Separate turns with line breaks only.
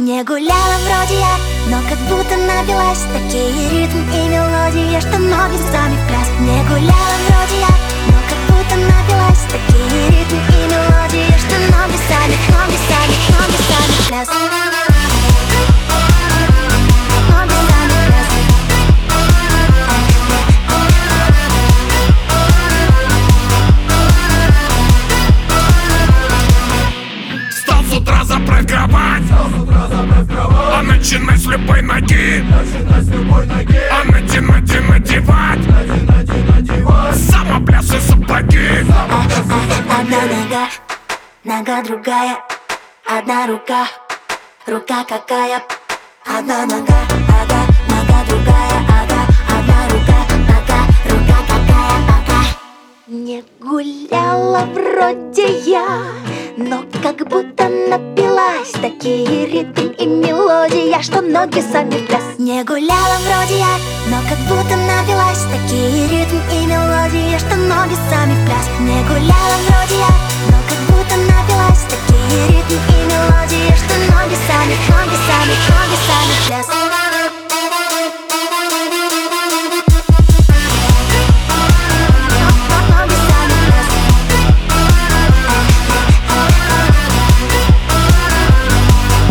Не гуляла вроде я, но как будто напилась Такие ритм и мелодии, что ноги сами в пляс. Не гуляла вроде я, но как будто напилась Такие ритм и мелодии, что ноги сами, ноги сами, ноги сами в пляс. Ноги сами
Встал с утра, заправь кровать А начинай с любой ноги. А наденать и надевать. Самоплясы сапоги.
Одна нога, нога другая Одна рука, рука какая? Одна нога, ага, нога другая Ага, одна рука, нога, рука какая Ага Не гуляла вроде я но как будто напилась Такие ритм и мелодия, что ноги сами в пляс Не гуляла вроде я, но как будто напилась Такие ритм и мелодии,